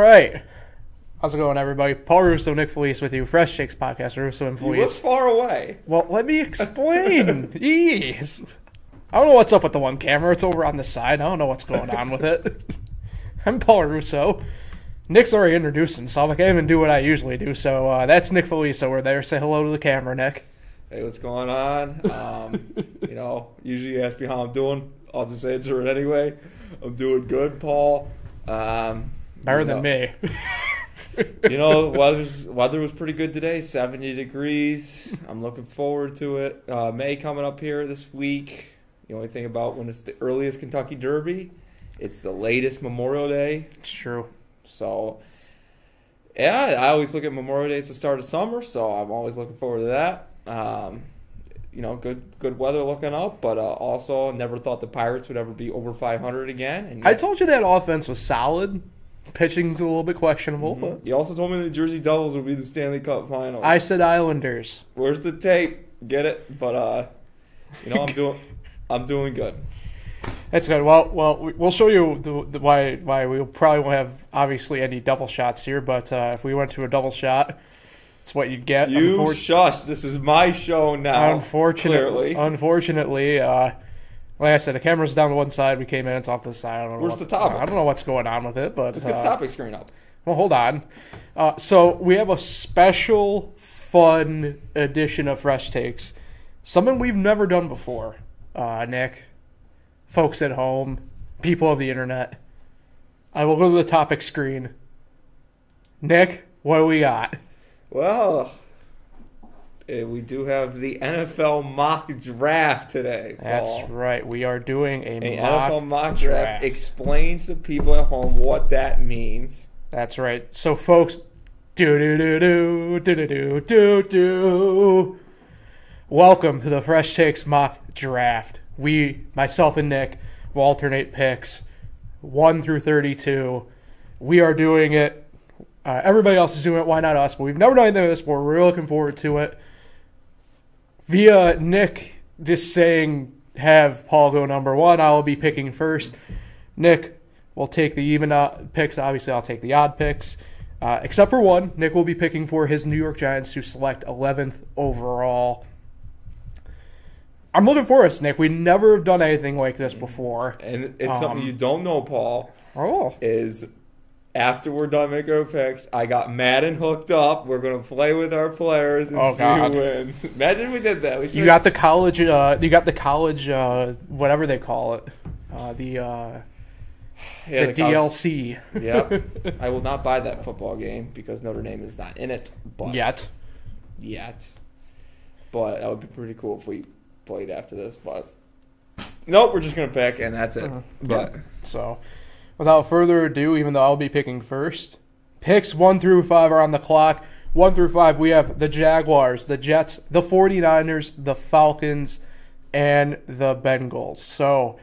All right. How's it going, everybody? Paul Russo, Nick Felice with you. Fresh Takes Podcast, Russo and You look far away. Well, let me explain. Jeez. I don't know what's up with the one camera. It's over on the side. I don't know what's going on with it. I'm Paul Russo. Nick's already introduced himself. I can't even do what I usually do. So uh, that's Nick Felice over there. Say hello to the camera, Nick. Hey, what's going on? Um, you know, usually you ask me how I'm doing. I'll just answer it anyway. I'm doing good, Paul. Um, Better you than me. You know, weather's, weather was pretty good today, 70 degrees. I'm looking forward to it. Uh, May coming up here this week. The only thing about when it's the earliest Kentucky Derby, it's the latest Memorial Day. it's true. So, yeah, I always look at Memorial Day as the start of summer, so I'm always looking forward to that. Um, you know, good good weather looking up, but uh, also never thought the Pirates would ever be over 500 again. And I told you that offense was solid. Pitching's a little bit questionable, but You also told me the Jersey Devils would be the Stanley Cup Finals. I said Islanders. Where's the tape? Get it? But uh, you know, I'm doing I'm doing good. That's good. Well, well, we- we'll show you the, the, why why we probably won't have obviously any double shots here. But uh, if we went to a double shot, it's what you'd get. You Unfor- shush. This is my show now. unfortunately, clearly. unfortunately, uh, like I said, the camera's down to one side. We came in, it's off the side. I don't know Where's what, the topic? I don't know what's going on with it, but Let's get the uh, topic screen up. well, hold on. Uh, so we have a special, fun edition of Fresh Takes, something we've never done before. Uh, Nick, folks at home, people of the internet. I will go to the topic screen. Nick, what do we got? Well, we do have the NFL mock draft today. That's right. We are doing a A mock NFL mock draft. draft. Explain to people at home what that means. That's right. So, folks, do do do do do do do do. Welcome to the Fresh Takes mock draft. We, myself and Nick, will alternate picks, one through thirty-two. We are doing it. Uh, everybody else is doing it. Why not us? But we've never done anything like this before. We're really looking forward to it. Via Nick just saying, have Paul go number one. I will be picking first. Nick will take the even picks. Obviously, I'll take the odd picks. Uh, except for one, Nick will be picking for his New York Giants to select 11th overall. I'm looking for us, Nick. We never have done anything like this before. And it's Um, something you don't know, Paul, Oh, is after we're done making our picks, I got Madden hooked up. We're going to play with our players and Oh, see God. who wins. Imagine if we did that. We you got the college. Uh, you got the college. Uh, whatever they call it. Uh, the uh, yeah, the, college- DLC. Yep. I will not buy that football game because Notre Dame is not in it. But Yet. Yet. But that would be pretty cool if we played after this. But nope, we're just gonna pick and that's it. Uh-huh. But So, without further ado, even though I'll be picking first, picks one through five are on the clock. One through five, we have the Jaguars, the Jets, the 49ers, the Falcons, and the Bengals. So,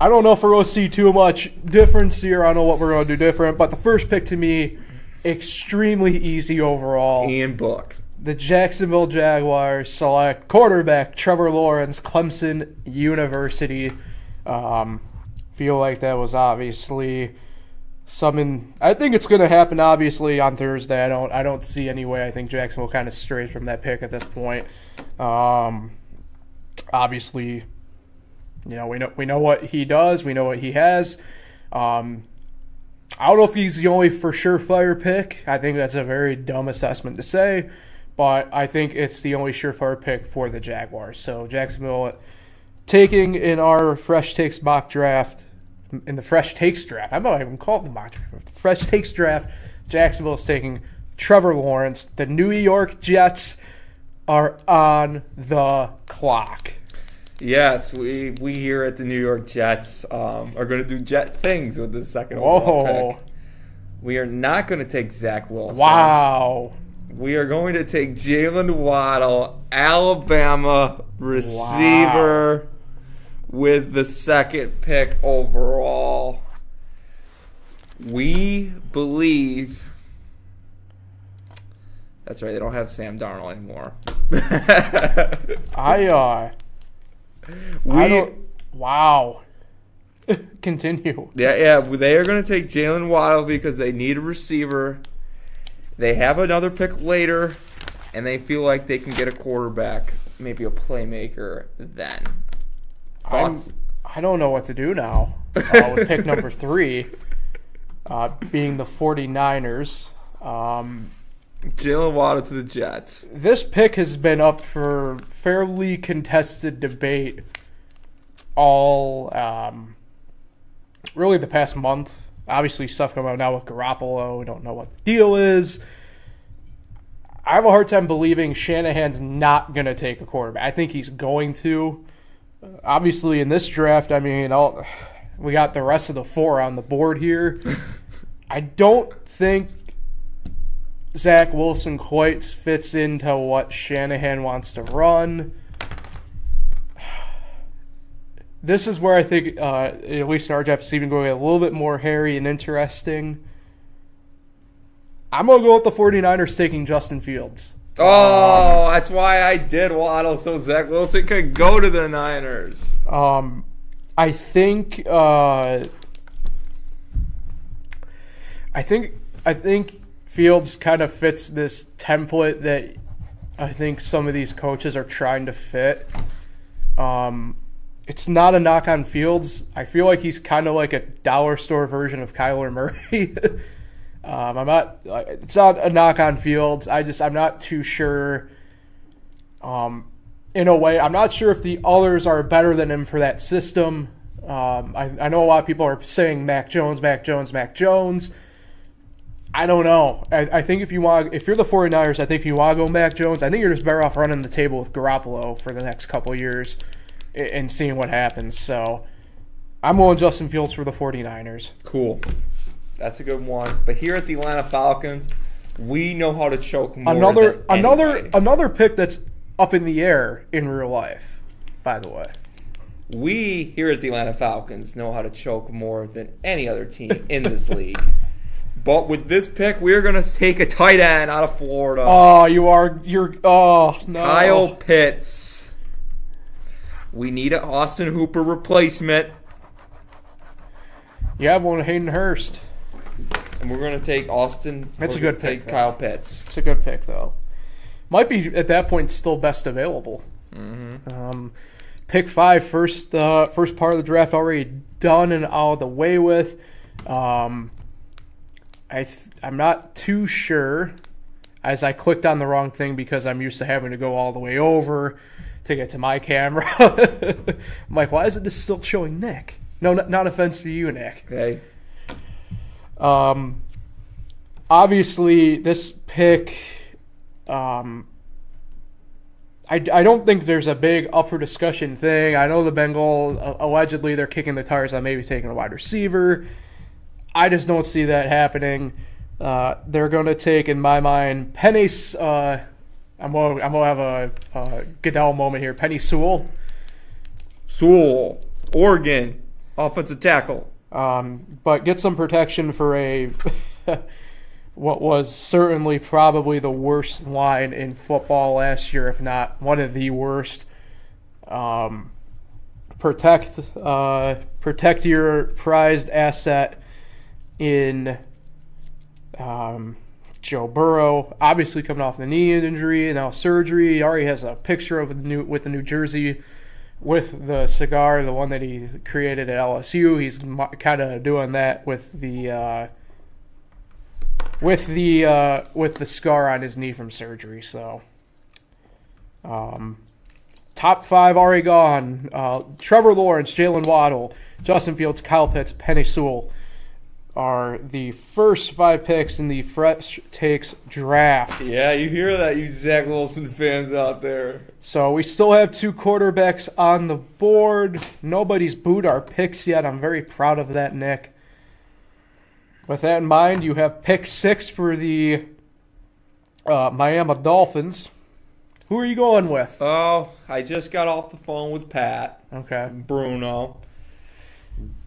I don't know if we're going to see too much difference here. I don't know what we're going to do different, but the first pick to me, extremely easy overall. Ian Book. The Jacksonville Jaguars select quarterback Trevor Lawrence, Clemson University. Um, feel like that was obviously something. I think it's going to happen. Obviously on Thursday. I don't. I don't see any way. I think Jacksonville kind of strays from that pick at this point. Um, obviously, you know we know we know what he does. We know what he has. Um, I don't know if he's the only for surefire pick. I think that's a very dumb assessment to say, but I think it's the only surefire pick for the Jaguars. So Jacksonville taking in our fresh takes mock draft, in the fresh takes draft. I'm not even called the mock draft. Fresh takes draft. Jacksonville is taking Trevor Lawrence. The New York Jets are on the clock. Yes, we we here at the New York Jets um, are going to do Jet things with this second overall Whoa! pick. We are not going to take Zach Wilson. Wow! We are going to take Jalen Waddle, Alabama receiver, with the second pick overall. We believe. That's right. They don't have Sam Darnold anymore. I uh, we I don't. Wow. Continue. Yeah, yeah. They are going to take Jalen Waddle because they need a receiver. They have another pick later, and they feel like they can get a quarterback, maybe a playmaker then. I'm, I don't know what to do now uh, with pick number three, uh, being the 49ers. Um, Jalen Waddle to the Jets. this pick has been up for fairly contested debate all um, really the past month. Obviously, stuff coming out now with Garoppolo. We don't know what the deal is. I have a hard time believing Shanahan's not going to take a quarterback. I think he's going to. Obviously, in this draft, I mean, all, we got the rest of the four on the board here. I don't think Zach Wilson quite fits into what Shanahan wants to run. This is where I think, uh, at least in our draft, is even going a little bit more hairy and interesting. I'm going to go with the 49ers taking Justin Fields. Oh, that's why I did Waddle so Zach Wilson could go to the Niners. Um, I think, uh, I think, I think Fields kind of fits this template that I think some of these coaches are trying to fit. Um, it's not a knock on Fields. I feel like he's kind of like a dollar store version of Kyler Murray. um, I'm not. It's not a knock on Fields. I just I'm not too sure. Um, in a way, I'm not sure if the others are better than him for that system. Um, I, I know a lot of people are saying Mac Jones, Mac Jones, Mac Jones. I don't know. I, I think if you want, if you're the 49ers, I think if you want to go Mac Jones, I think you're just better off running the table with Garoppolo for the next couple years and- seeing what happens. So I'm going Justin Fields for the 49ers. Cool. That's a good one. But here at the Atlanta Falcons, we know how to choke more Another another another pick that's up in the air in real life. By the way, we here at the Atlanta Falcons know how to choke more than any other team in this league. But with this pick, we're gonna take a tight end out of Florida, oh, you are you're oh no, Kyle Pitts. We need an Austin Hooper replacement, You have one, Hayden Hurst. And we're gonna take Austin. That's a good pick, though. Kyle Pitts. It's a good pick though. Might be at that point still best available. Mm-hmm. Um, pick five, first uh, first part of the draft already done and out of the way with. Um, I th- I'm not too sure, as I clicked on the wrong thing because I'm used to having to go all the way over to get to my camera. I'm like, why is it just still showing Nick? No, not, not offense to you, Nick. Okay. Um, obviously, this pick, um, I, I don't think there's a big upper discussion thing. I know the Bengals uh, allegedly they're kicking the tires on maybe taking a wide receiver. I just don't see that happening. Uh, they're going to take, in my mind, Penei. Uh, I'm I'm gonna have a, a Goodell moment here. Penei Sewell. Sewell, Oregon, offensive tackle. Um, but get some protection for a what was certainly probably the worst line in football last year, if not one of the worst. Um, protect uh, protect your prized asset in um, Joe Burrow. Obviously, coming off the knee injury and now surgery, he already has a picture of the new with the New Jersey with the cigar, the one that he created at LSU. He's kind of doing that with the uh, with the uh, with the scar on his knee from surgery. So, um, top five already gone. Uh, Trevor Lawrence, Jalen Waddle, Justin Fields, Kyle Pitts, Penei Sewell are the first five picks in the Fresh Takes draft. Yeah, you hear that, you Zach Wilson fans out there. So we still have two quarterbacks on the board. Nobody's booed our picks yet. I'm very proud of that, Nick. With that in mind, you have pick six for the uh, Miami Dolphins. Who are you going with? Oh, I just got off the phone with Pat Okay. Bruno.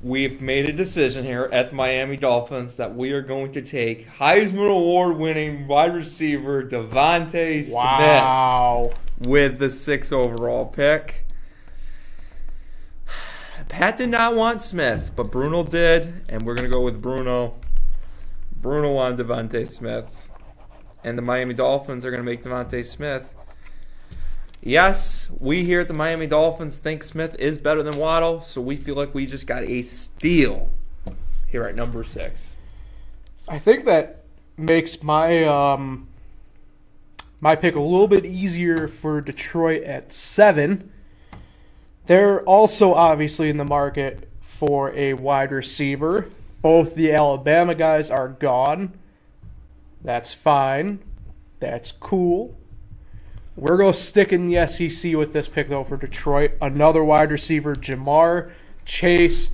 We've made a decision here at the Miami Dolphins that we are going to take Heisman Award winning wide receiver DeVonta Wow. Smith with the six overall pick. Pat did not want Smith, but Bruno did, and we're gonna go with Bruno. Bruno wanted DeVonta Smith, and the Miami Dolphins are gonna make DeVonta Smith. Yes, we here at the Miami Dolphins think Smith is better than Waddle, so we feel like we just got a steal here at number six. I think that makes my um, my pick a little bit easier for Detroit at seven. They're also obviously in the market for a wide receiver. Both the Alabama guys are gone. That's fine. That's cool. We're going to stick in the SEC with this pick, though, for Detroit. Another wide receiver, Ja'Marr Chase,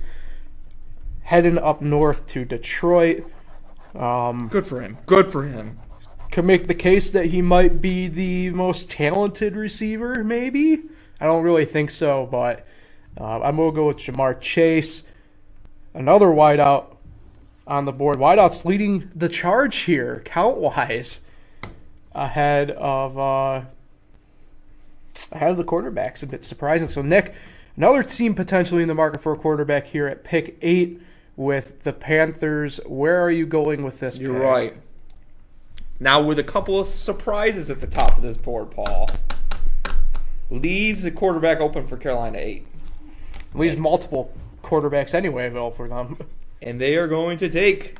heading up north to Detroit. Um, Good for him. Good for him. Can make the case that he might be the most talented receiver, maybe. I don't really think so, but uh, I'm going to go with Ja'Marr Chase. Another wideout on the board. Wideout's leading the charge here, count wise, ahead of uh, ahead of the quarterbacks. A bit surprising. So Nick, another team potentially in the market for a quarterback here at pick eight with the Panthers. Where are you going with this? You're pick? right. Now with a couple of surprises at the top of this board, Paul leaves the quarterback open for Carolina eight. Leaves multiple quarterbacks anyway available for them. and they are going to take.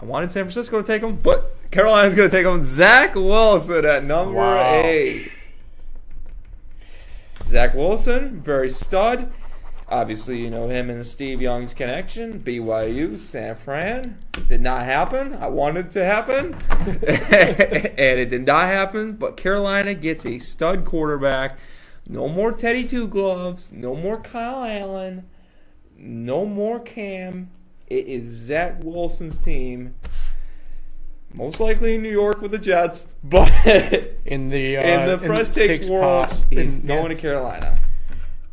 I wanted San Francisco to take him, but Carolina's going to take him. Zach Wilson at number Wow. eight. Zach Wilson, very stud. Obviously, you know him and Steve Young's connection. BYU, San Fran. Did not happen. I wanted to happen. and it did not happen. But Carolina gets a stud quarterback. No more Teddy Two Gloves. No more Kyle Allen. No more Cam. It is Zach Wilson's team. Most likely in New York with the Jets. But in the uh, in the fresh takes world, pos- he's in- going yeah. to Carolina.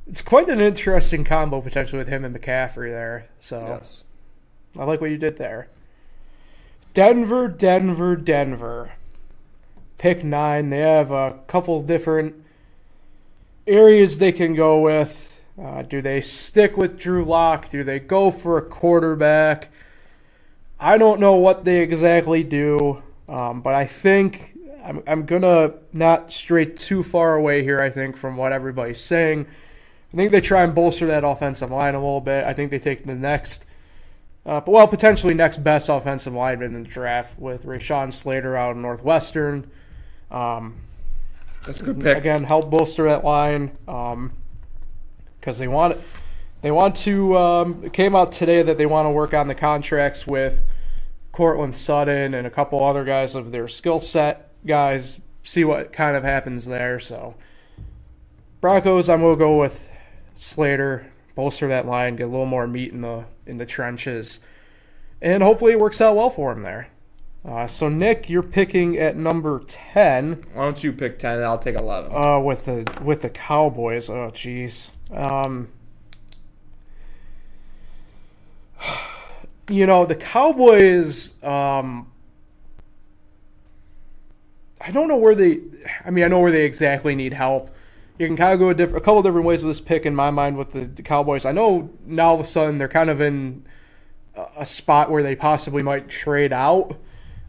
It's quite an interesting combo potentially with him and McCaffrey there. So Yes. I like what you did there. Denver, Denver, Denver. Pick nine. They have a couple different areas they can go with. Uh, do they stick with Drew Lock? Do they go for a quarterback? I don't know what they exactly do, um, but I think I'm, I'm gonna not stray too far away here. I think from what everybody's saying, I think they try and bolster that offensive line a little bit. I think they take the next, uh, but well, potentially next best offensive lineman in the draft with Rashawn Slater out of Northwestern. Um, That's a good pick. again, help bolster that line because they want they want to. Um, it came out today that they want to work on the contracts with Courtland Sutton and a couple other guys of their skill set guys. See what kind of happens there. So Broncos, I'm gonna go with Slater, bolster that line, get a little more meat in the in the trenches, and hopefully it works out well for him there. Uh, so Nick, you're picking at number ten. Why don't you pick ten? and I'll take eleven. Uh, with the with the Cowboys. Oh, jeez. Um, you know the Cowboys. Um, I don't know where they. I mean, I know where they exactly need help. You can kind of go a, diff- a couple different ways with this pick in my mind with the, the Cowboys. I know now all of a sudden they're kind of in a- spot where they possibly might trade out.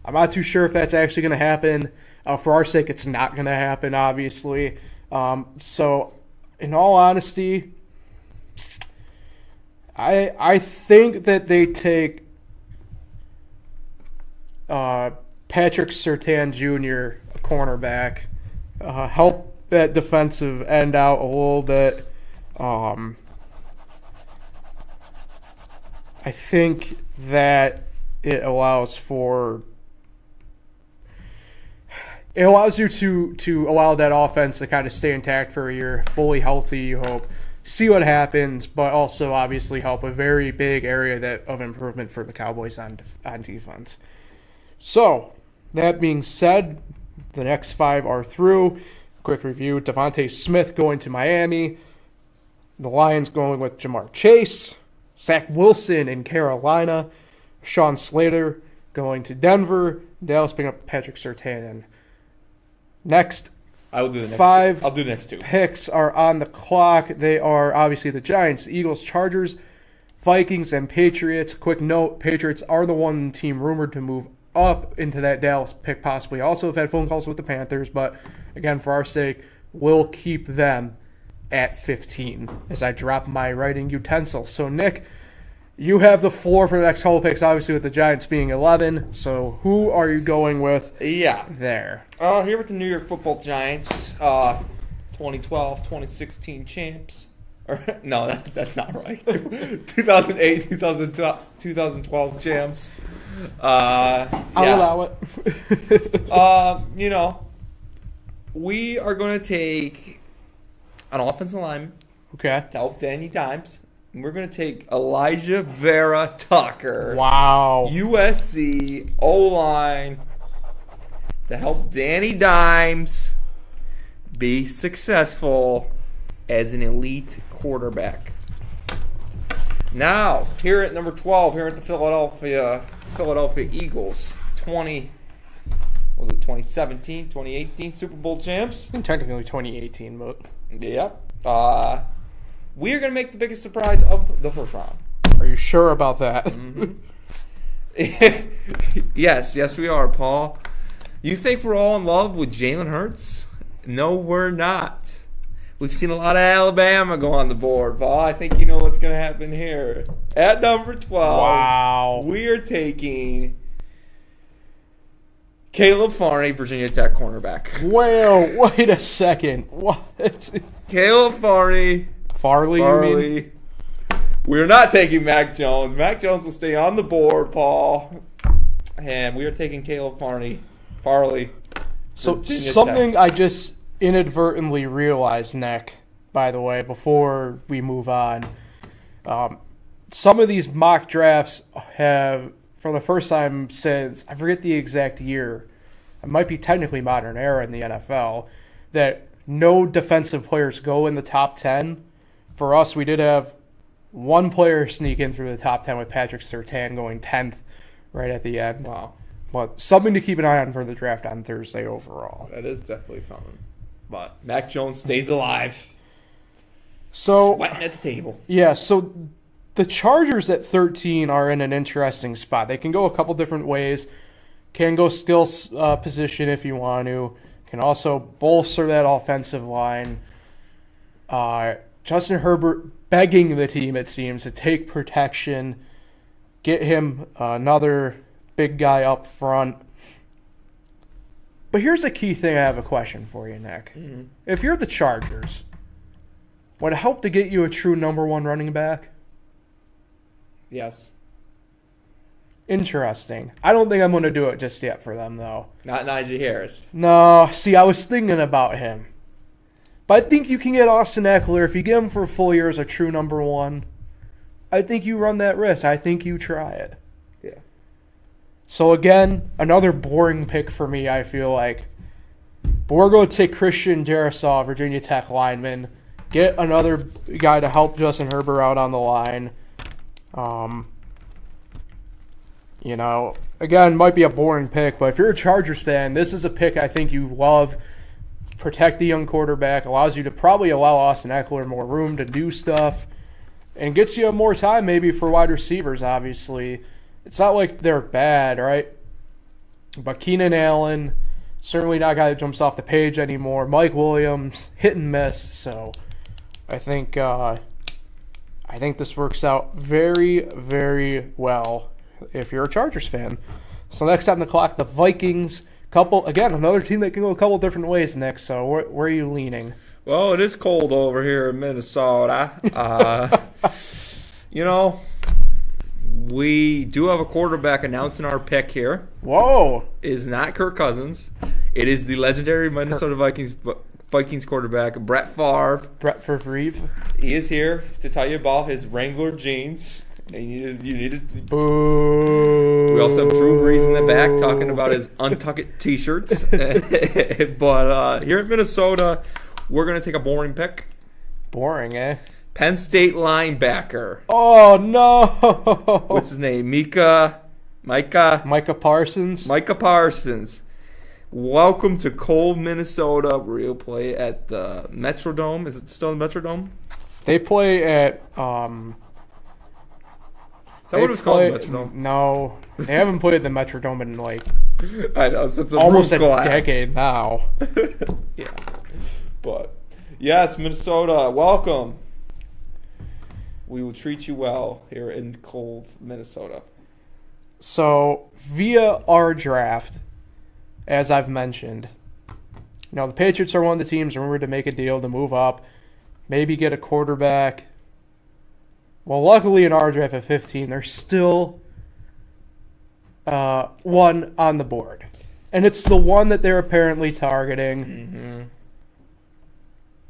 I'm not too sure if that's actually going to happen. Uh, for our sake, it's not going to happen, obviously. Um, so, in all honesty, I I think that they take uh, Patrick Surtain Jr., cornerback, uh, help that defensive end out a little bit. Um, I think that it allows for it allows you to to allow that offense to kind of stay intact for a year, fully healthy. You hope, see what happens, but also obviously help a very big area that of improvement for the Cowboys on on defense. So that being said, the next five are through. Quick review: DeVonta Smith going to Miami. The Lions going with Ja'Marr Chase, Zach Wilson in Carolina, Sean Slater going to Denver, Dallas picking up Patrick Surtain. Next I will do the next Five. Two. I'll do the next two. picks are on the clock. They are obviously the Giants, Eagles, Chargers, Vikings, and Patriots. Quick note Patriots are the one team rumored to move up into that Dallas pick, possibly. Also, have had phone calls with the Panthers, but again, for our sake, we'll keep them at 15 as I drop my writing utensil. So, Nick, you have the floor for the next couple picks, obviously, with the Giants being 11. So, who are you going with Yeah. there? Uh, here with the New York Football Giants, uh, 2012, 2016 champs. Or, no, that, that's not right. 2008, 2012, 2012 champs. Uh, I'll yeah. allow it. Uh, you know, we are going to take an offensive lineman okay. to help Danny Dimes. And we're going to take Alijah Vera Tucker. Wow. USC O line to help Danny Dimes be successful as an elite quarterback. Now, here at number 12, here at the Philadelphia Philadelphia Eagles, 20 what was it 2017, 2018 Super Bowl champs? Technically 2018, but Yep. Uh, we are going to make the biggest surprise of the first round. are you sure about that? Mm-hmm. yes, yes, we are, Paul. You think we're all in love with Jalen Hurts? No, we're not. We've seen a lot of Alabama go on the board, Paul. I think you know what's going to happen here. At number 12, Wow. we are taking Caleb Farney, Virginia Tech cornerback. Well, wait a second. What? Caleb Farney, Farley, you mean? We're not taking Mac Jones. Mac Jones will stay on the board, Paul. And we are taking Caleb Farney. Farley. So Virginia something Tech. I just inadvertently realized, Nick, by the way, before we move on. Um, some of these mock drafts have, for the first time since, I forget the exact year, it might be technically modern era in the NFL, that no defensive players go in the top 10. For us, we did have one player sneak in through the top 10 with Patrick Surtain going 10th right at the end. Wow. But something to keep an eye on for the draft on Thursday overall. That is definitely something. But Mac Jones stays alive. So Sweating at the table. yeah, so the Chargers at 13 are in an interesting spot. They can go a couple different ways. Can go skill uh, position if you want to. Can also bolster that offensive line. Uh, Justin Herbert begging the team, it seems, to take protection, get him uh, another big guy up front. But here's a key thing I have a question for you, Nick. Mm-hmm. If you're the Chargers, would it help to get you a true number one running back? Yes. Interesting. I don't think I'm going to do it just yet for them, though. Not Najee Harris. No, see, I was thinking about him. But I think you can get Austin Ekeler if you get him for a full year as a true number one. I think you run that risk. I think you try it. Yeah. So again, another boring pick for me. I feel like, but we're going to take Christian Darrisaw, Virginia Tech lineman, get another guy to help Justin Herbert out on the line. Um, you know, again, might be a boring pick, but if you're a Chargers fan, this is a pick I think you love. Protect the young quarterback, allows you to probably allow Austin Ekeler more room to do stuff, and gets you more time maybe for wide receivers, obviously. It's not like they're bad, right? But Keenan Allen, certainly not a guy that jumps off the page anymore. Mike Williams, hit and miss. So I think uh, I think this works out very, very well if you're a Chargers fan. So next on the clock, the Vikings. Couple again, another team that can go a couple different ways, Nick. So where, where are you leaning? Well, it is cold over here in Minnesota. Uh, you know, we do have a quarterback announcing our pick here. Whoa! It is not Kirk Cousins. It is the legendary Minnesota Vikings Vikings quarterback Brett Favre. Brett Favre. He is here to tell you about his Wrangler jeans. And you needed, you needed. Boo. We also have Drew Brees in the back talking about his untuck it t-shirts. but uh, here in Minnesota, we're gonna take a boring pick. boring, eh? Penn State linebacker. Oh no! What's his name? Mika, Micah, Micah Parsons. Micah Parsons. Welcome to cold Minnesota, where you'll play at the Metrodome. Is it still the Metrodome? They play at um. Is that what it was called? Metrodome. No, they haven't played the Metrodome in like I know since almost a decade now. yeah, but yes, Minnesota, welcome. We will treat you well here in cold Minnesota. So via our draft, as I've mentioned, you know the Patriots are one of the teams rumored to make a deal to move up, maybe get a quarterback. Well, luckily in our draft at 15, there's still uh, one on the board, and it's the one that they're apparently targeting. Mm-hmm.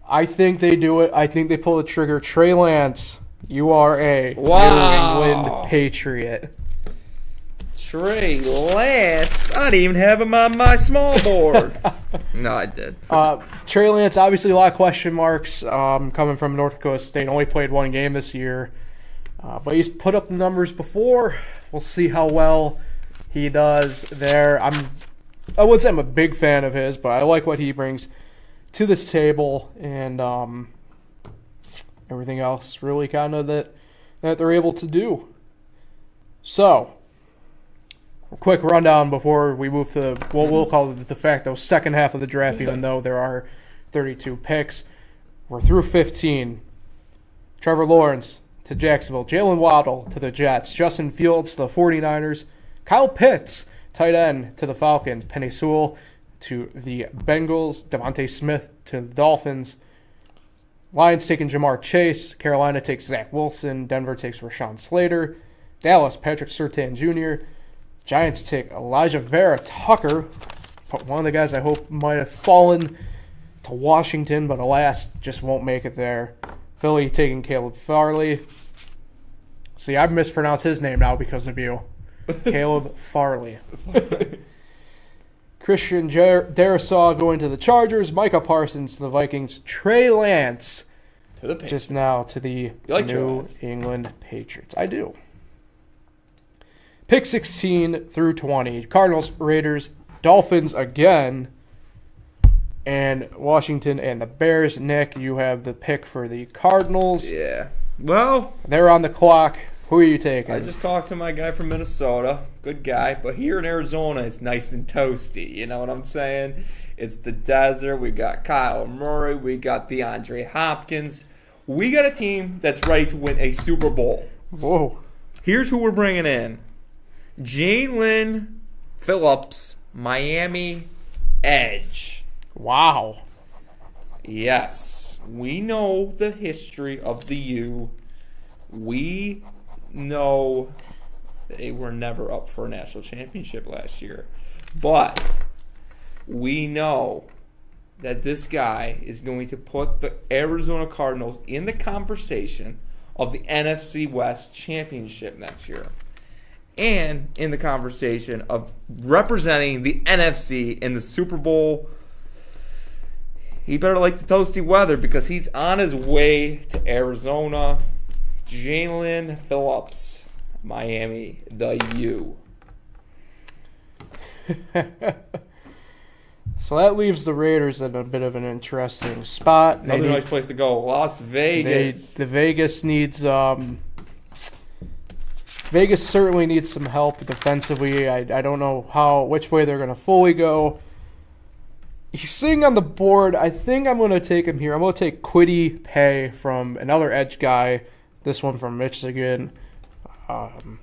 I think they do it. I think they pull the trigger. Trey Lance, you are a Wow. New England Patriot. Trey Lance, I didn't even have him on my small board. no, I did. Uh, Trey Lance, obviously a lot of question marks um, coming from North Dakota State. Only played one game this year, uh, but he's put up the numbers before. We'll see how well he does there. I'm, I would say I'm a big fan of his, but I like what he brings to this table and um, everything else. Really, kind of that that they're able to do. So, quick rundown before we move to what we'll call the de facto second half of the draft, even though there are 32 picks. We're through 15. Trevor Lawrence to Jacksonville, Jalen Waddle to the Jets, Justin Fields to the 49ers, Kyle Pitts, tight end to the Falcons, Penei Sewell to the Bengals, DeVonta Smith to the Dolphins, Lions taking Ja'Marr Chase, Carolina takes Zach Wilson, Denver takes Rashawn Slater, Dallas Patrick Surtain Jr., Giants take Alijah Vera Tucker, one of the guys I hope might have fallen to Washington, but alas, just won't make it there. Philly taking Caleb Farley. See, I've mispronounced his name now because of you. Caleb Farley. Christian Jer- Darrisaw going to the Chargers. Micah Parsons to the Vikings. Trey Lance To the Patriots. just now to the like New England Patriots. I do. Pick 16 through 20. Cardinals, Raiders, Dolphins again, and Washington and the Bears. Nick, you have the pick for the Cardinals. Yeah. Well, They're on the clock. Who are you taking? I just talked to my guy from Minnesota. Good guy. But here in Arizona, it's nice and toasty. You know what I'm saying? It's the desert. We got Kyle Murray. We got DeAndre Hopkins. We got a team that's ready to win a Super Bowl. Whoa. Here's who we're bringing in Jaelan Phillips, Miami Edge. Wow. Yes, we know the history of the U. We know they were never up for a national championship last year. But we know that this guy is going to put the Arizona Cardinals in the conversation of the NFC West championship next year. And in the conversation of representing the NFC in the Super Bowl he better like the toasty weather because he's on his way to Arizona. Jaelan Phillips, Miami, the U. So that leaves the Raiders in a bit of an interesting spot. They Another need- nice place to go. Las they, Vegas. the Vegas needs um Vegas certainly needs some help defensively. I, I don't know how which way they're going to fully go. He's sitting on the board. I think I'm going to take him here. I'm going to take Kwity Paye from another edge guy. This one from Michigan. Um,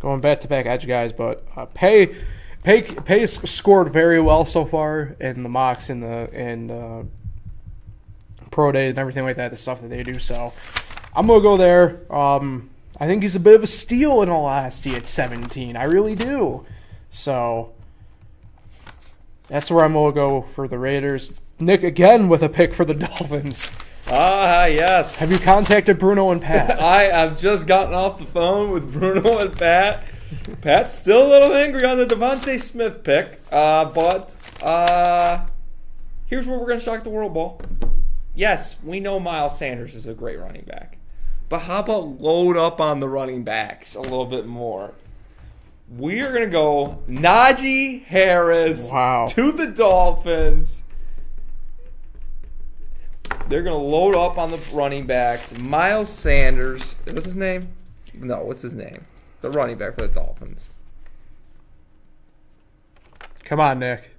going back to back edge guys, but uh, Paye Paye Paye's scored very well so far in the mocks and the and uh, pro day and everything like that. The stuff that they do. So I'm gonna go there. Um, I think he's a bit of a steal in all honesty at 17. I really do. So that's where I'm gonna go for the Raiders. Nick again with a pick for the Dolphins. ah, yes. Have you contacted Bruno and Pat? I have just gotten off the phone with Bruno and Pat. Pat's still a little angry on the DeVonta Smith pick, uh, but uh, here's where we're going to shock the world, ball. Yes, we know Miles Sanders is a great running back, but how about load up on the running backs a little bit more? We are gonna go Najee Harris Wow. to the Dolphins. They're gonna load up on the running backs. Miles Sanders. What's his name? No, what's his name? The running back for the Dolphins. Come on, Nick.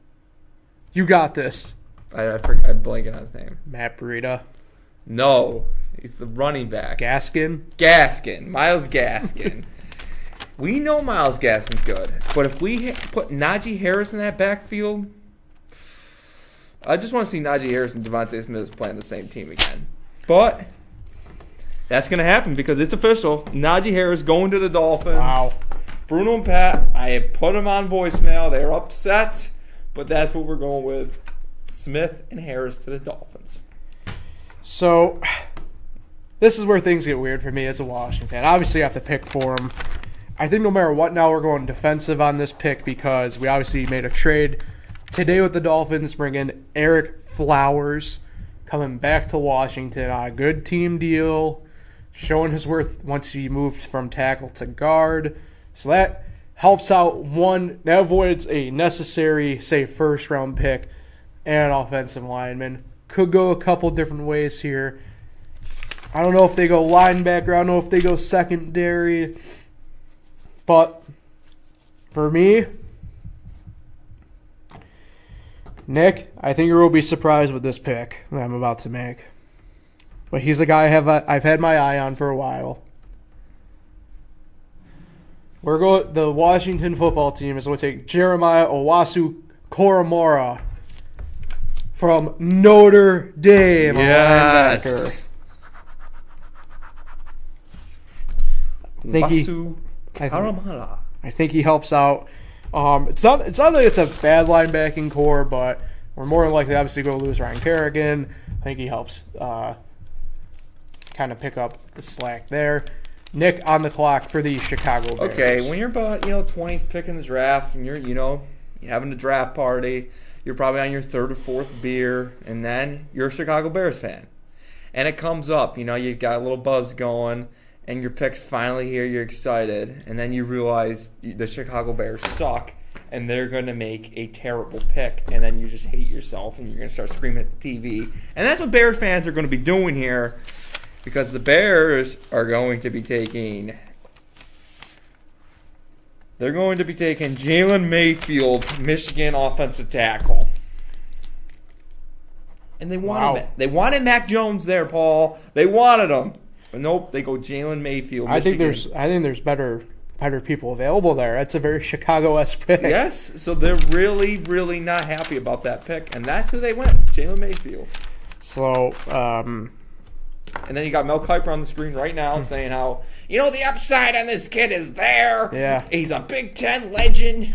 You got this. I I forget, I'm blanking on his name. Matt Breida. No, he's the running back. Gaskin. Gaskin, Myles Gaskin. we know Myles Gaskin's good, but if we put Najee Harris in that backfield, I just want to see Najee Harris and DeVonta Smith playing the same team again. But that's gonna happen because it's official. Najee Harris going to the Dolphins. Wow. Bruno and Pat, I put them on voicemail. They're upset, but that's what we're going with. Smith and Harris to the Dolphins. So, this is where things get weird for me as a Washington fan. Obviously, I have to pick for him. I think no matter what, now we're going defensive on this pick because we obviously made a trade today with the Dolphins, bringing Ereck Flowers coming back to Washington on a good team deal, showing his worth once he moved from tackle to guard. So that helps out one. That avoids a necessary, say, first round pick and an offensive lineman. Could go a couple different ways here. I don't know if they go linebacker. I don't know if they go secondary. But for me, Nick, I think you will be surprised with this pick that I'm about to make. But he's a guy I have uh, I've had my eye on for a while. We're going. The Washington football team is going to take Jeremiah Owusu Koramoah from Notre Dame. Think he- Wasu I Karamala. I think he helps out. Um, it's not it's not like it's a bad linebacking core, but we're more than likely obviously going to lose Ryan Kerrigan. I think he helps uh, kind of pick up the slack there. Nick on the clock for the Chicago Bears. Okay, when you're about you know 20th pick in the draft, and you're you know you're having a draft party, you're probably on your third or fourth beer, and then you're a Chicago Bears fan, and it comes up, you know you've got a little buzz going, and your pick's finally here, you're excited, and then you realize the Chicago Bears suck, and they're going to make a terrible pick, and then you just hate yourself, and you're going to start screaming at the TV, and that's what Bears fans are going to be doing here. Because the Bears are going to be taking they're going to be taking Jalen Mayfield, Michigan offensive tackle. And they wanted Wow. They wanted Mac Jones there, Paul. They wanted him. But nope, they go Jalen Mayfield. I think there's I think there's better better people available there. That's a very Chicago esque pick. Yes, so they're really, really not happy about that pick, and that's who they went, Jalen Mayfield. So um, And then you got Mel Kiper on the screen right now saying how, you know, the upside on this kid is there. Yeah. He's a Big Ten legend.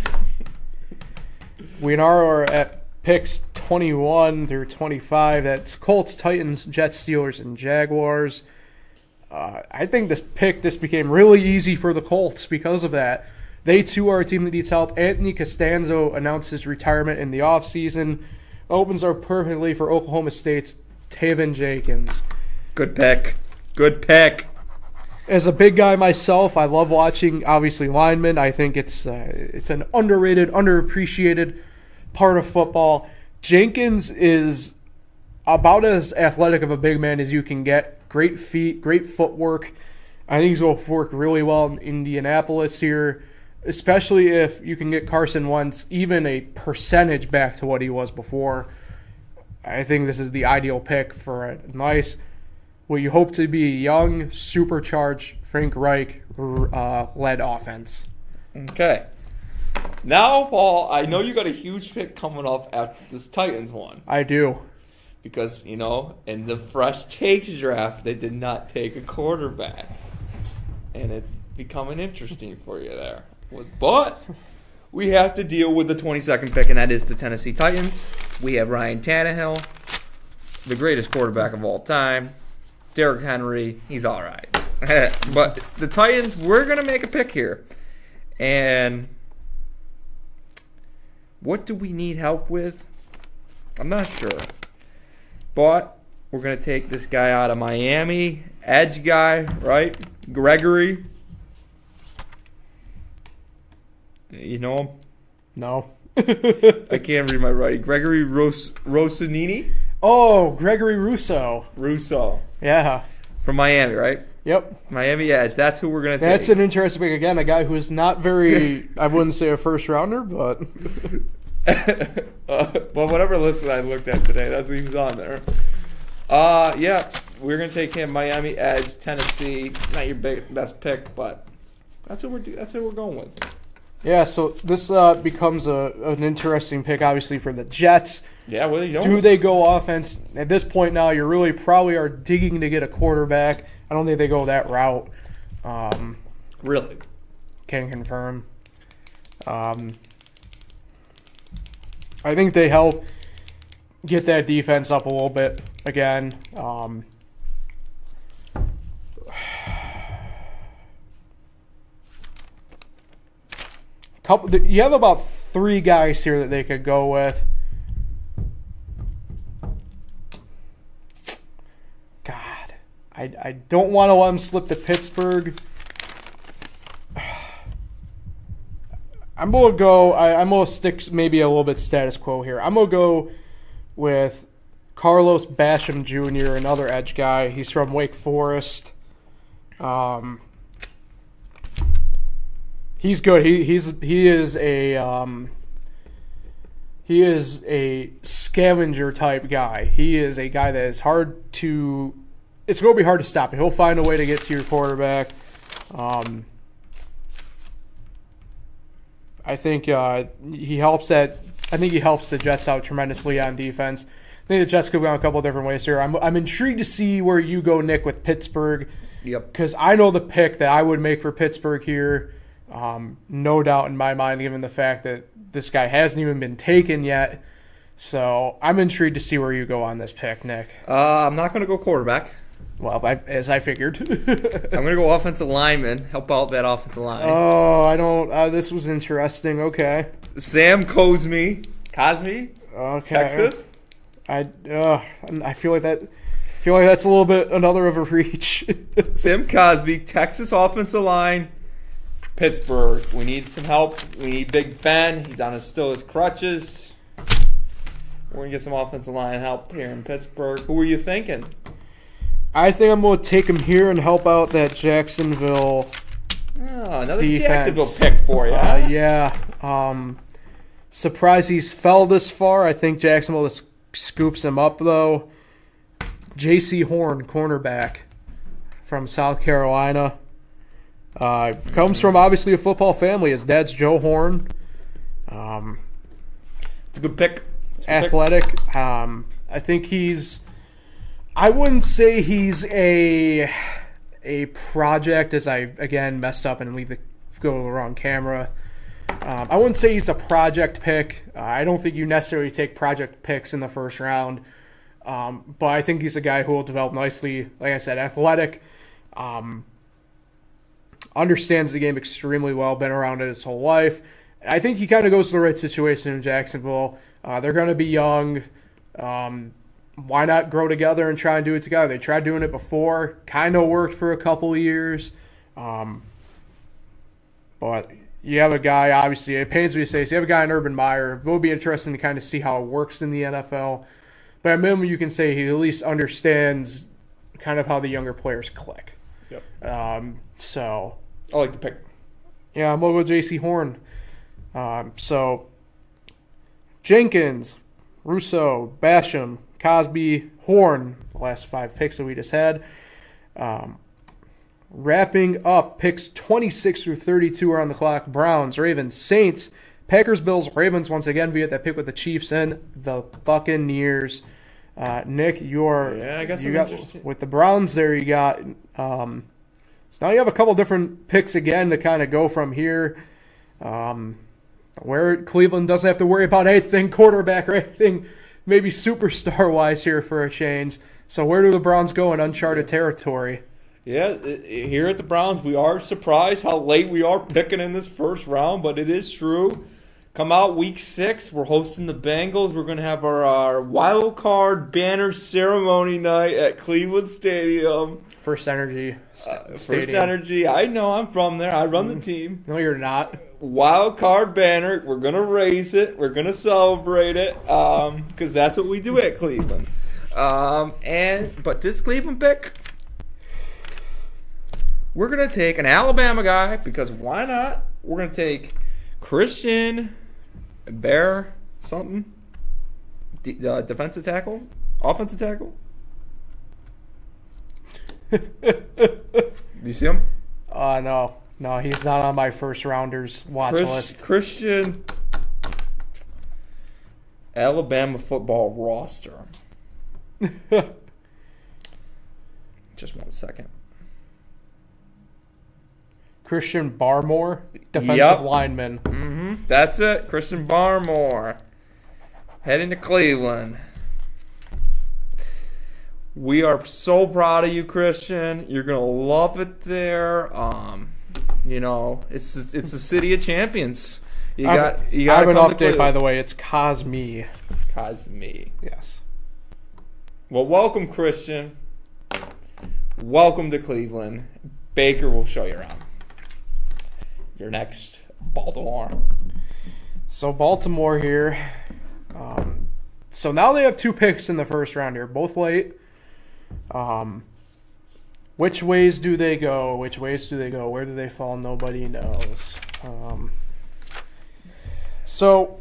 we now are at picks 21 through 25. That's Colts, Titans, Jets, Steelers, and Jaguars. Uh, I think this pick this became really easy for the Colts because of that. They too are a team that needs help. Anthony Castonzo announced his retirement in the offseason. Opens up perfectly for Oklahoma State's Teven Jenkins. Good pick. Good pick. As a big guy myself, I love watching obviously linemen. I think it's uh, it's an underrated, underappreciated part of football. Jenkins is about as athletic of a big man as you can get. Great feet, great footwork. I think he's going to work really well in Indianapolis here, especially if you can get Carson Wentz even a percentage back to what he was before. I think this is the ideal pick for a nice, what you hope to be a young, supercharged Frank Reich uh, led offense. Okay. Now, Paul, I know you got a huge pick coming up after this Titans one. I do. Because, you know, in the fresh takes draft, they did not take a quarterback. And it's becoming interesting for you there. But we have to deal with the 22nd pick, and that is the Tennessee Titans. We have Ryan Tannehill, the greatest quarterback of all time. Derrick Henry, he's all right. but the Titans, we're to make a pick here. And what do we need help with? I'm not sure. But we're going to take this guy out of Miami. Edge guy, right? Gregory. You know him? No. I can't read my writing. Gregory Ros- Rossonini? oh, Gregory Rousseau. Rousseau. Yeah. From Miami, right? Yep. Miami Edge. That's who we're going to take. That's an interesting pick. Again, a guy who is not very, I wouldn't say a first rounder, but uh, well, whatever list that I looked at today, that's he was on there. Uh, yeah, we're gonna take him. Miami Edge, Tennessee. Not your big, best pick, but that's what we're do- that's what we're going with. yeah, so this uh, becomes a, an interesting pick, obviously, for the Jets. Yeah, well, you know, Do they go offense? At this point now, you really probably are digging to get a quarterback. I don't think they go that route. Um, really? can confirm. Um, I think they help get that defense up a little bit again. Um, couple, you have about three guys here that they could go with. God, I, I don't want to let them slip to Pittsburgh. I'm gonna go. I, I'm gonna stick maybe a little bit status quo here. I'm gonna go with Carlos Basham Jr., another edge guy. He's from Wake Forest. Um, he's good. He he's he is a um, he is a scavenger type guy. He is a guy that is hard to. It's to be hard to stop. He'll find a way to get to your quarterback. Um, I think uh, he helps that. I think he helps the Jets out tremendously on defense. I think the Jets could go on a couple different ways here. I'm, I'm intrigued to see where you go, Nick, with Pittsburgh, Yep. because I know the pick that I would make for Pittsburgh here. Um, no doubt in my mind, given the fact that this guy hasn't even been taken yet. So I'm intrigued to see where you go on this pick, Nick. Uh, I'm not gonna go quarterback. Well, I, as I figured. I'm gonna go offensive lineman. Help out that offensive line. oh, I don't. Uh, this was interesting. Okay. Sam Cosmi, Cosmi, Okay. Texas. I uh, I feel like that. I feel like that's a little bit another of a reach. Sam Cosby, Texas offensive line, Pittsburgh. We need some help. We need Big Ben. He's on his still his crutches. We're gonna get some offensive line help here in Pittsburgh. Who were you thinking? I think I'm going to take him here and help out that Jacksonville. Oh, another Defense. Jacksonville pick for you. Uh, yeah. Um, surprised he's fell this far. I think Jacksonville just scoops him up though. Jaycee Horn, cornerback from South Carolina. Uh, comes from obviously a football family. His dad's Joe Horn. Um, It's a good pick. It's a good pick. athletic. Um, I think he's. I wouldn't say he's a a project, as I again messed up and leave the go to the wrong camera. Um, I wouldn't say he's a project pick. Uh, I don't think you necessarily take project picks in the first round, um, but I think he's a guy who will develop nicely. Like I said, athletic, um, understands the game extremely well, been around it his whole life. I think he kind of goes to the right situation in Jacksonville. Uh, they're going to be young. Um, why not grow together and try and do it together? They tried doing it before, kind of worked for a couple of years. Um, but you have a guy, obviously, it pains me to say, so you have a guy in Urban Meyer. It will be interesting to kind of see how it works in the NFL. But at minimum, you can say he at least understands kind of how the younger players click. Yep. Um, so I like the pick. yeah, I'm gonna go Jaycee Horn. Um, so Jenkins, Rousseau, Basham, Cosby, Horn, the last five picks that we just had. Um, wrapping up picks 26 through 32 are on the clock. Browns, Ravens, Saints, Packers, Bills, Ravens once again via that pick with the Chiefs and the Buccaneers. Uh, Nick, you're Yeah, I got you got with the Browns there. You got um, so now you have a couple different picks again to kind of go from here. Um, where Cleveland doesn't have to worry about anything quarterback or anything, maybe superstar wise here for a change. So where do the Browns go in uncharted territory? Yeah, here at the Browns, we are surprised how late we are picking in this first round, but it is true. Come out week six, we're hosting the Bengals. We're going to have our, our wild card banner ceremony night at Cleveland Stadium. First Energy Uh, First. Energy. I know. I'm from there. I run the team. No, you're not. Wild card banner. We're gonna raise it. We're gonna celebrate it. Um, because that's what we do at Cleveland. Um, and but this Cleveland pick, we're gonna take an Alabama guy because why not? We're gonna take Christian Bear something, D- uh, defensive tackle, offensive tackle. Do you see him? Uh, no, no, he's not on my first rounders watch Chris, list. Christian Alabama football roster. Just one second. Christian Barmore, defensive Yup. lineman. hmm That's it. Christian Barmore heading to Cleveland. We are so proud of you, Christian. You're gonna love it there. Um, you know, it's it's the city of champions. You I got have, you I have an update, by the way. It's Cosmi. Cosmi. Yes. Well, welcome, Christian. Welcome to Cleveland. Baker will show you around. Your next Baltimore. So Baltimore here. Um, so now they have two picks in the first round here, both late. Um, which ways do they go? Which ways do they go? Where do they fall? Nobody knows. Um, so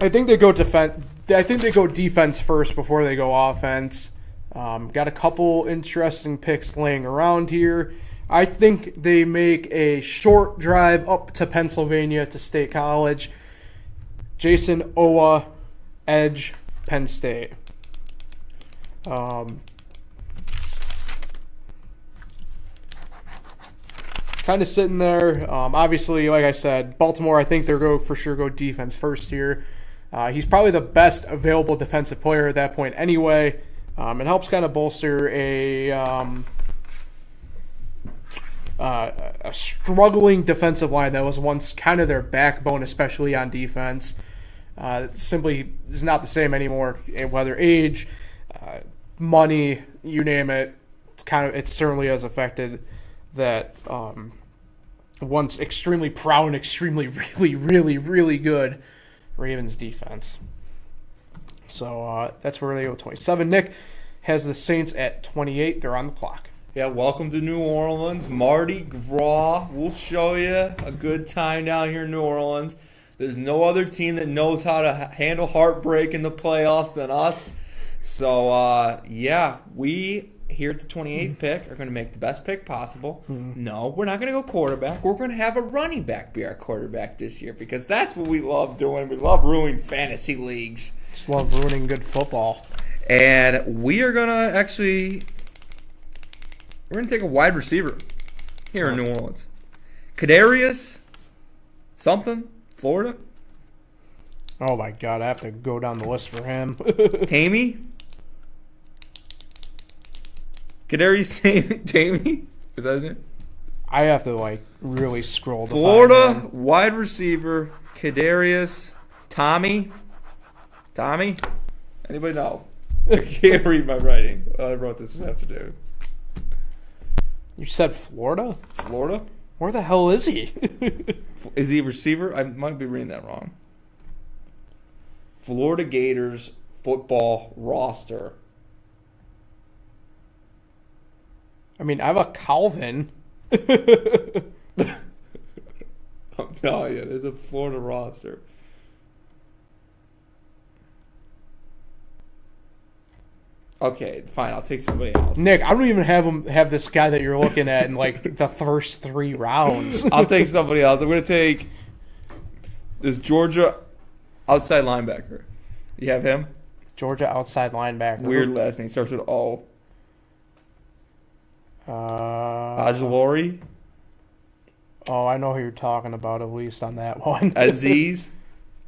I think they go defense. I think they go defense first before they go offense. Um, got a couple interesting picks laying around here. I think they make a short drive up to Pennsylvania to State College. Jayson Oweh, Edge, Penn State. Um, kind of sitting there. Um, obviously, like I said, Baltimore. I think they're go for sure go defense first here. Uh, he's probably the best available defensive player at that point, anyway. Um, it helps kind of bolster a um, uh, a struggling defensive line that was once kind of their backbone, especially on defense. Uh, simply is not the same anymore. eh, Whether age, uh, money, you name it, it's kind of it certainly has affected that um, once extremely proud and extremely really really really good Ravens defense. So uh, that's where they go 27. Nick has the Saints at 28. They're on the clock. Yeah, welcome to New Orleans. Mardi Gras. We'll show you a good time down here in New Orleans. There's no other team that knows how to handle heartbreak in the playoffs than us. So, uh, yeah, we here at the 28th pick are going to make the best pick possible. No, we're not going to go quarterback. We're going to have a running back be our quarterback this year because that's what we love doing. We love ruining fantasy leagues. Just love ruining good football. And we are gonna actually we're gonna take a wide receiver here in New Orleans. Kadarius something, Florida. Oh my god, I have to go down the list for him. Tammy. Kadarius Tammy Tammy? Is that his name? I have to like really scroll. To find Florida him. wide receiver, Kadarius, Tommy. Tommy? Anybody know? I can't read my writing. Oh, I wrote this this afternoon. You said Florida? Florida? Where the hell is he? Is he a receiver? I might be reading that wrong. Florida Gators football roster. I mean, I have a Calvin. I'm telling you, there's a Florida roster. Okay, fine. I'll take somebody else. Nick, I don't even have him have this guy that you're looking at in like the first three rounds. I'll take somebody else. I'm going to take this Georgia outside linebacker. You have him? Georgia outside linebacker. Weird last name. Starts with O. Uh, oh, I know who you're talking about at least on that one. Azeez.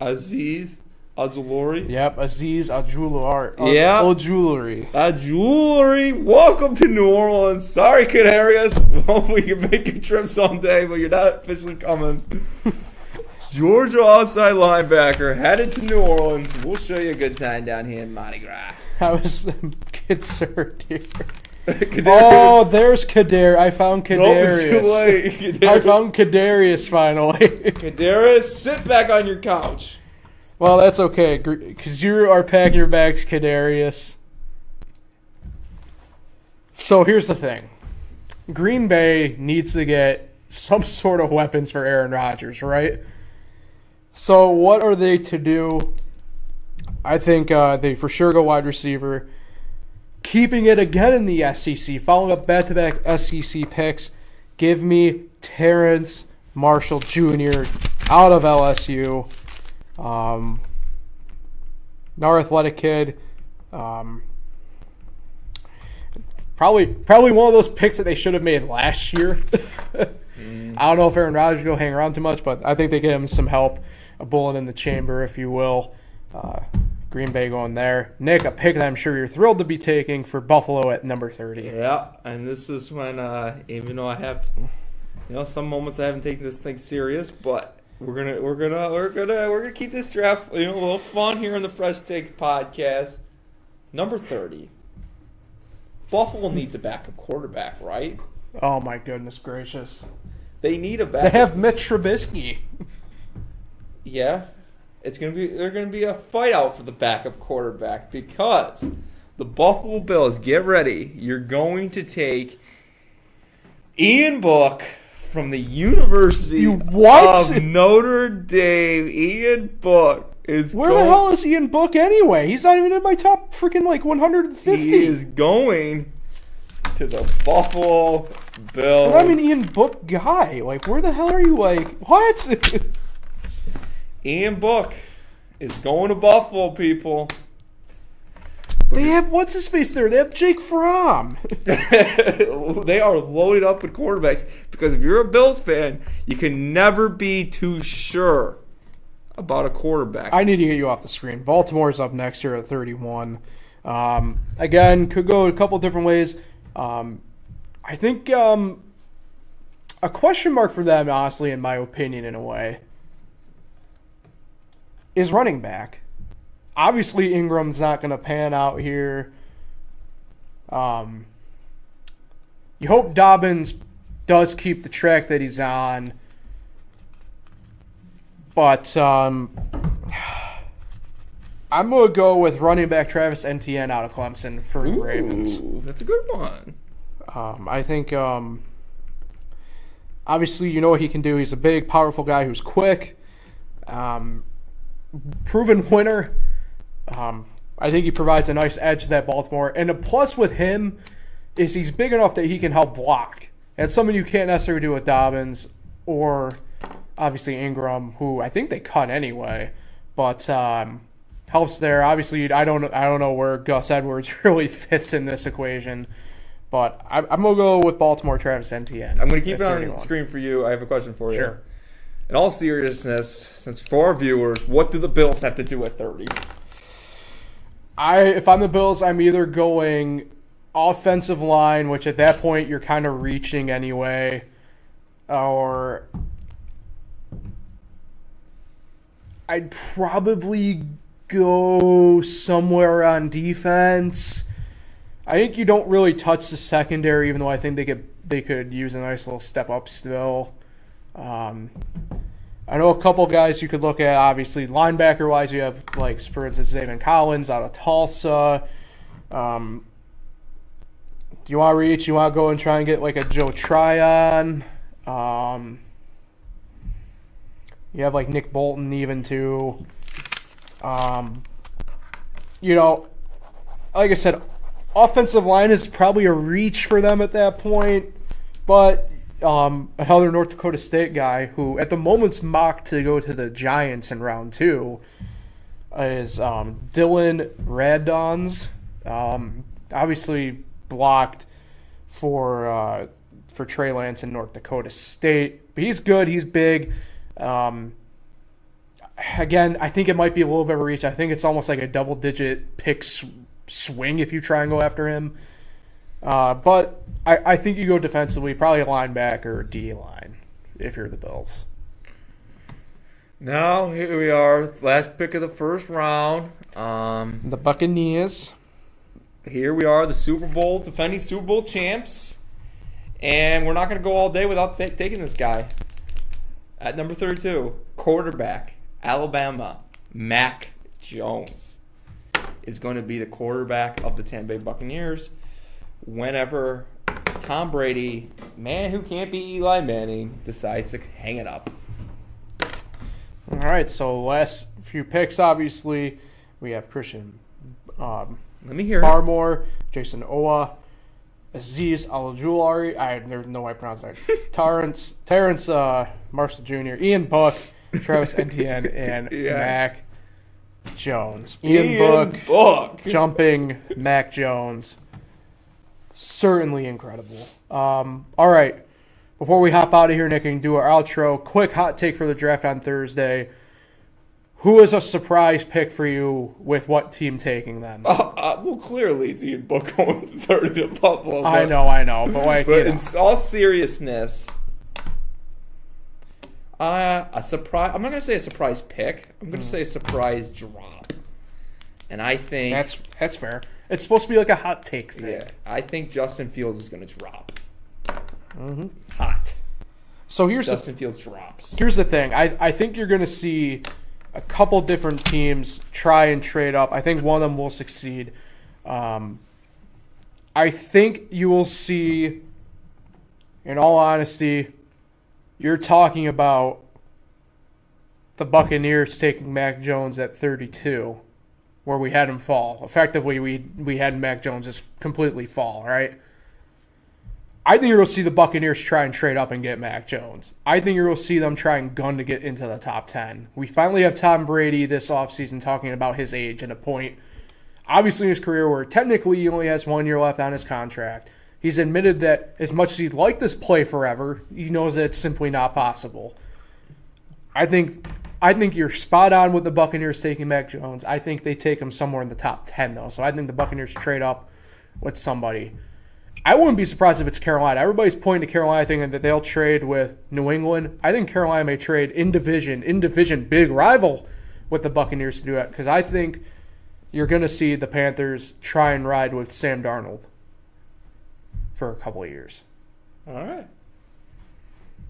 Azeez. Azulori. yep, Azeez Ajular. Uh, Yeah. Old jewelry. Uh, jewelry. Welcome to New Orleans. Sorry, Canarias. Hopefully, you can make a trip someday, but you're not officially coming. Georgia outside linebacker headed to New Orleans. We'll show you a good time down here in Mardi Gras. I was concerned here. Oh, there's Kader. I found Nope, Kadarius. late. I found Kadarius finally. Kadarius, sit back on your couch. well, that's okay because you are packing your bags, Kadarius. So here's the thing: Green Bay needs to get some sort of weapons for Aaron Rodgers, right? So what are they to do? I think uh, they for sure go wide receiver. Keeping it again in the SEC, following up back-to-back SEC picks. Give me Terrence Marshall Jr. out of LSU. Um, another athletic kid. Um, probably, probably one of those picks that they should have made last year. I don't know if Aaron Rodgers will hang around too much, but I think they get him some help, a bullet in the chamber, if you will. Uh, Green Bay going there. Nick, a pick that I'm sure you're thrilled to be taking for Buffalo at number 30. Yeah, and this is when, uh, even though I have, you know, some moments I haven't taken this thing serious, but we're gonna, we're gonna, we're gonna, we're gonna keep this draft, you know, a little fun here on the Fresh Takes podcast. Number thirty. Buffalo needs a backup quarterback, right? Oh my goodness gracious. They need a backup. They have Mitch Trubisky. Yeah, it's gonna be they're gonna be a fight out for the backup quarterback because the Buffalo Bills get ready. You're going to take Ian Book from the University You what? of Notre Dame. Ian Book is Where going, the hell is Ian Book anyway? He's not even in my top freaking like 150. he is going to the Buffalo Bills. But I'm an Ian Book guy. Like, where the hell are you? Like, what? Ian Book is going to Buffalo, people. they have what's his face there? They have Jake Fromm. they are loaded up with quarterbacks because if you're a Bills fan, you can never be too sure about a quarterback. I need to get you off the screen. Baltimore's up next here at 31. Um, again, could go a couple different ways. Um, I think um, a question mark for them, honestly, in my opinion, in a way, is running back. Obviously, Ingram's not going to pan out here. Um, you hope Dobbins does keep the track that he's on. But um, I'm going to go with running back Travis Etienne out of Clemson for the Ravens. That's a good one. Um, I think, um, obviously, you know what he can do. He's a big, powerful guy who's quick, um, proven winner. Um, I think he provides a nice edge to that Baltimore. And a plus with him is he's big enough that he can help block. That's something you can't necessarily do with Dobbins or obviously Ingram, who I think they cut anyway. But um, helps there. Obviously, I don't I don't know where Gus Edwards really fits in this equation. But I, I'm gonna go with Baltimore Travis Etienne. I'm going to keep it on 31. screen for you. I have a question for you. Sure. In all seriousness, since for our viewers, what do the Bills have to do at 30? I if I'm the Bills, I'm either going offensive line, which at that point you're kind of reaching anyway, or I'd probably go somewhere on defense. I think you don't really touch the secondary, even though I think they could they could use a nice little step up still. Um, I know a couple guys you could look at. Obviously, linebacker wise, you have like for instance, Zaven Collins out of Tulsa. Um, you want to reach? You want to go and try and get like a Joe Tryon? Um, you have like Nick Bolton even too. Um, you know, like I said, offensive line is probably a reach for them at that point, but um, another North Dakota State guy who at the moment's mocked to go to the Giants in round two is um, Dillon Radunz. Um, obviously blocked for uh, for Trey Lance in North Dakota State, but he's good. He's big. Um, again, I think it might be a little bit of a reach. I think it's almost like a double digit pick sw- swing if you try and go after him. Uh, but I, I think you go defensively, probably a linebacker or D line if you're the Bills. Now, here we are, last pick of the first round. Um, The Buccaneers. here we are, the Super Bowl defending Super Bowl champs, and we're not going to go all day without ta- taking this guy. At number 32, quarterback, Alabama, Mac Jones is going to be the quarterback of the Tampa Bay Buccaneers whenever Tom Brady, man who can't be Eli Manning, decides to hang it up. All right, so last few picks, obviously, we have Christian um, Let me hear. Barmore, Jayson Oweh, Azeez Al-Julari, I no way I pronounce that. Terrence, Terrence uh, Marshall Jr., Ian Book, Travis Etienne, and Yeah. Mac Jones. Ian, Book Book. jumping Mac Jones. Certainly incredible. Um, all right. Before we hop out of here, Nick, and do our outro, quick hot take for the draft on Thursday. Who is a surprise pick for you with what team taking them? Uh, uh, well, clearly it's Ian Book going third to Buffalo. I know, I know, but like, But you know. in all seriousness, uh, a surprise. I'm not gonna say a surprise pick. I'm Mm. gonna say a surprise drop. And I think that's that's fair. It's supposed to be like a hot take thing. yeah, I think Justin Fields is gonna drop. Mm-hmm. Hot. So here's the Justin Fields drops. Here's the thing. I, I think you're going to see a couple different teams try and trade up. I think one of them will succeed. Um, I think you will see, in all honesty, you're talking about the Buccaneers taking Mac Jones at 32, where we had him fall. Effectively, we we had Mac Jones just completely fall, right? I think you're going to see the Buccaneers try and trade up and get Mac Jones. I think you're going to see them try and gun to get into the top 10. We finally have Tom Brady this offseason talking about his age and a point, obviously, in his career where technically he only has one year left on his contract. He's admitted that as much as he'd like this play forever, he knows that it's simply not possible. I think I think you're spot on with the Buccaneers taking Mac Jones. I think they take him somewhere in the top 10, though. So I think the Buccaneers trade up with somebody. I wouldn't be surprised if it's Carolina. Everybody's pointing to Carolina thinking that they'll trade with New England. I think Carolina may trade in division, in division, big rival with the Buccaneers to do it because I think you're going to see the Panthers try and ride with Sam Darnold for a couple of years. All right,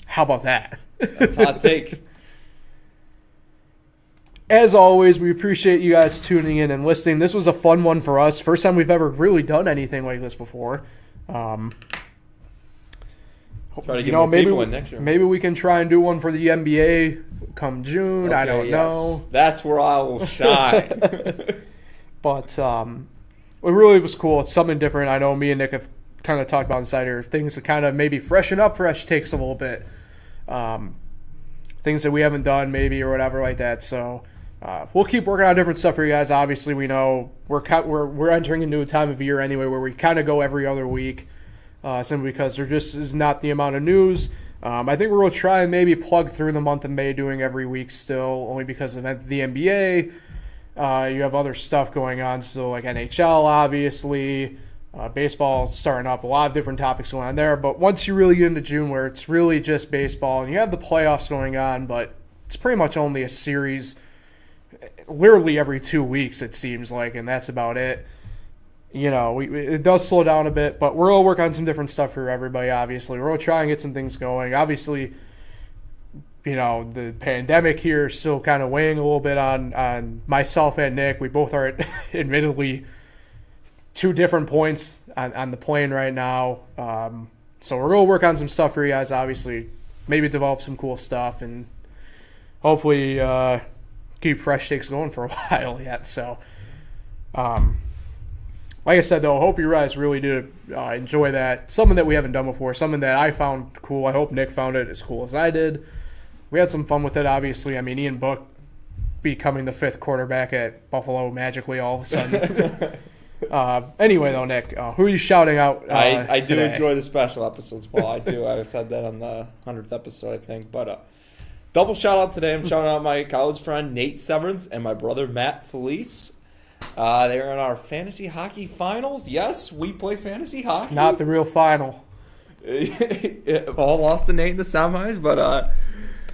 How about that? that's a hot take. As always, we appreciate you guys tuning in and listening. This was a fun one for us. First time we've ever really done anything like this before. Um, Try to you know, maybe people we- in next year. Maybe we can try and do one for the NBA come June. I don't yes. know, That's where I will shine. but um, it really was cool. It's something different. I know me and Nick have kind of talked about insider things to kind of maybe freshen up fresh takes a little bit. Um, things that we haven't done maybe or whatever like that. So uh, we'll keep working on different stuff for you guys. Obviously, we know we're we're we're entering into a time of year anyway where we kind of go every other week, uh, simply because there just is not the amount of news. Um, I think we'll try and maybe plug through the month of May doing every week still, only because of the NBA. Uh, you have other stuff going on, so like NHL, obviously, uh, baseball starting up, a lot of different topics going on there. But once you really get into June, where it's really just baseball, and you have the playoffs going on, but it's pretty much only a series, literally every two weeks it seems like, and that's about it. You know, we, it does slow down a bit, but we're gonna work on some different stuff for everybody. Obviously, we're gonna try and get some things going. Obviously, you know the pandemic here is still kind of weighing a little bit on on myself and Nick. We both are admittedly two different points on, on the plane right now. Um, so we're gonna work on some stuff for you guys. Obviously, maybe develop some cool stuff and hopefully uh, keep fresh takes going for a while yet. So, um, like I said though, I hope you guys really do uh, enjoy that. Something that we haven't done before. Something that I found cool. I hope Nick found it as cool as I did we had some fun with it. Obviously, I mean Ian Book becoming the fifth quarterback at Buffalo magically all of a sudden. uh, anyway, though, Nick, uh, who are you shouting out? Uh, I, I do today? enjoy the special episodes, Paul. I do. I said that on the hundredth episode, I think. But uh, double shout out today. I'm shouting out my college friend Nate Severance and my brother Matt Felice. Uh, they're in our fantasy hockey finals. Yes, we play fantasy hockey. It's not the real final. Paul lost to Nate in the semis, but uh,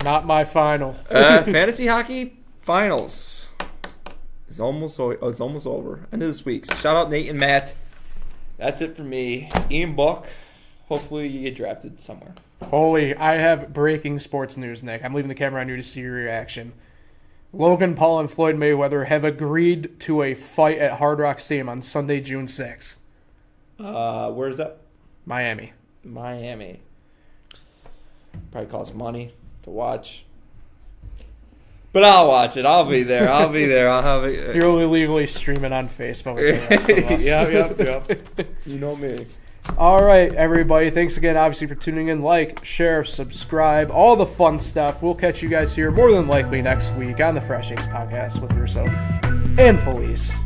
Not my final. uh, fantasy hockey finals is almost o- it's almost over. End of this week. So shout out Nate and Matt. That's it for me. Ian Buck. Hopefully you get drafted somewhere. Holy, I have breaking sports news, Nick. I'm leaving the camera on you to see your reaction. Logan Paul and Floyd Mayweather have agreed to a fight at Hard Rock Stadium on Sunday, June 6th. Uh, where's that? Miami. Miami. Probably costs money to watch. But I'll watch it. I'll be there. I'll be there. I'll have it. You're only legally streaming on Facebook with the rest of us. yep, yep, yep. You know me. All right, everybody. Thanks again, obviously, for tuning in. Like, share, subscribe, all the fun stuff. We'll catch you guys here more than likely next week on the Fresh Takes Podcast with Russo and Felice.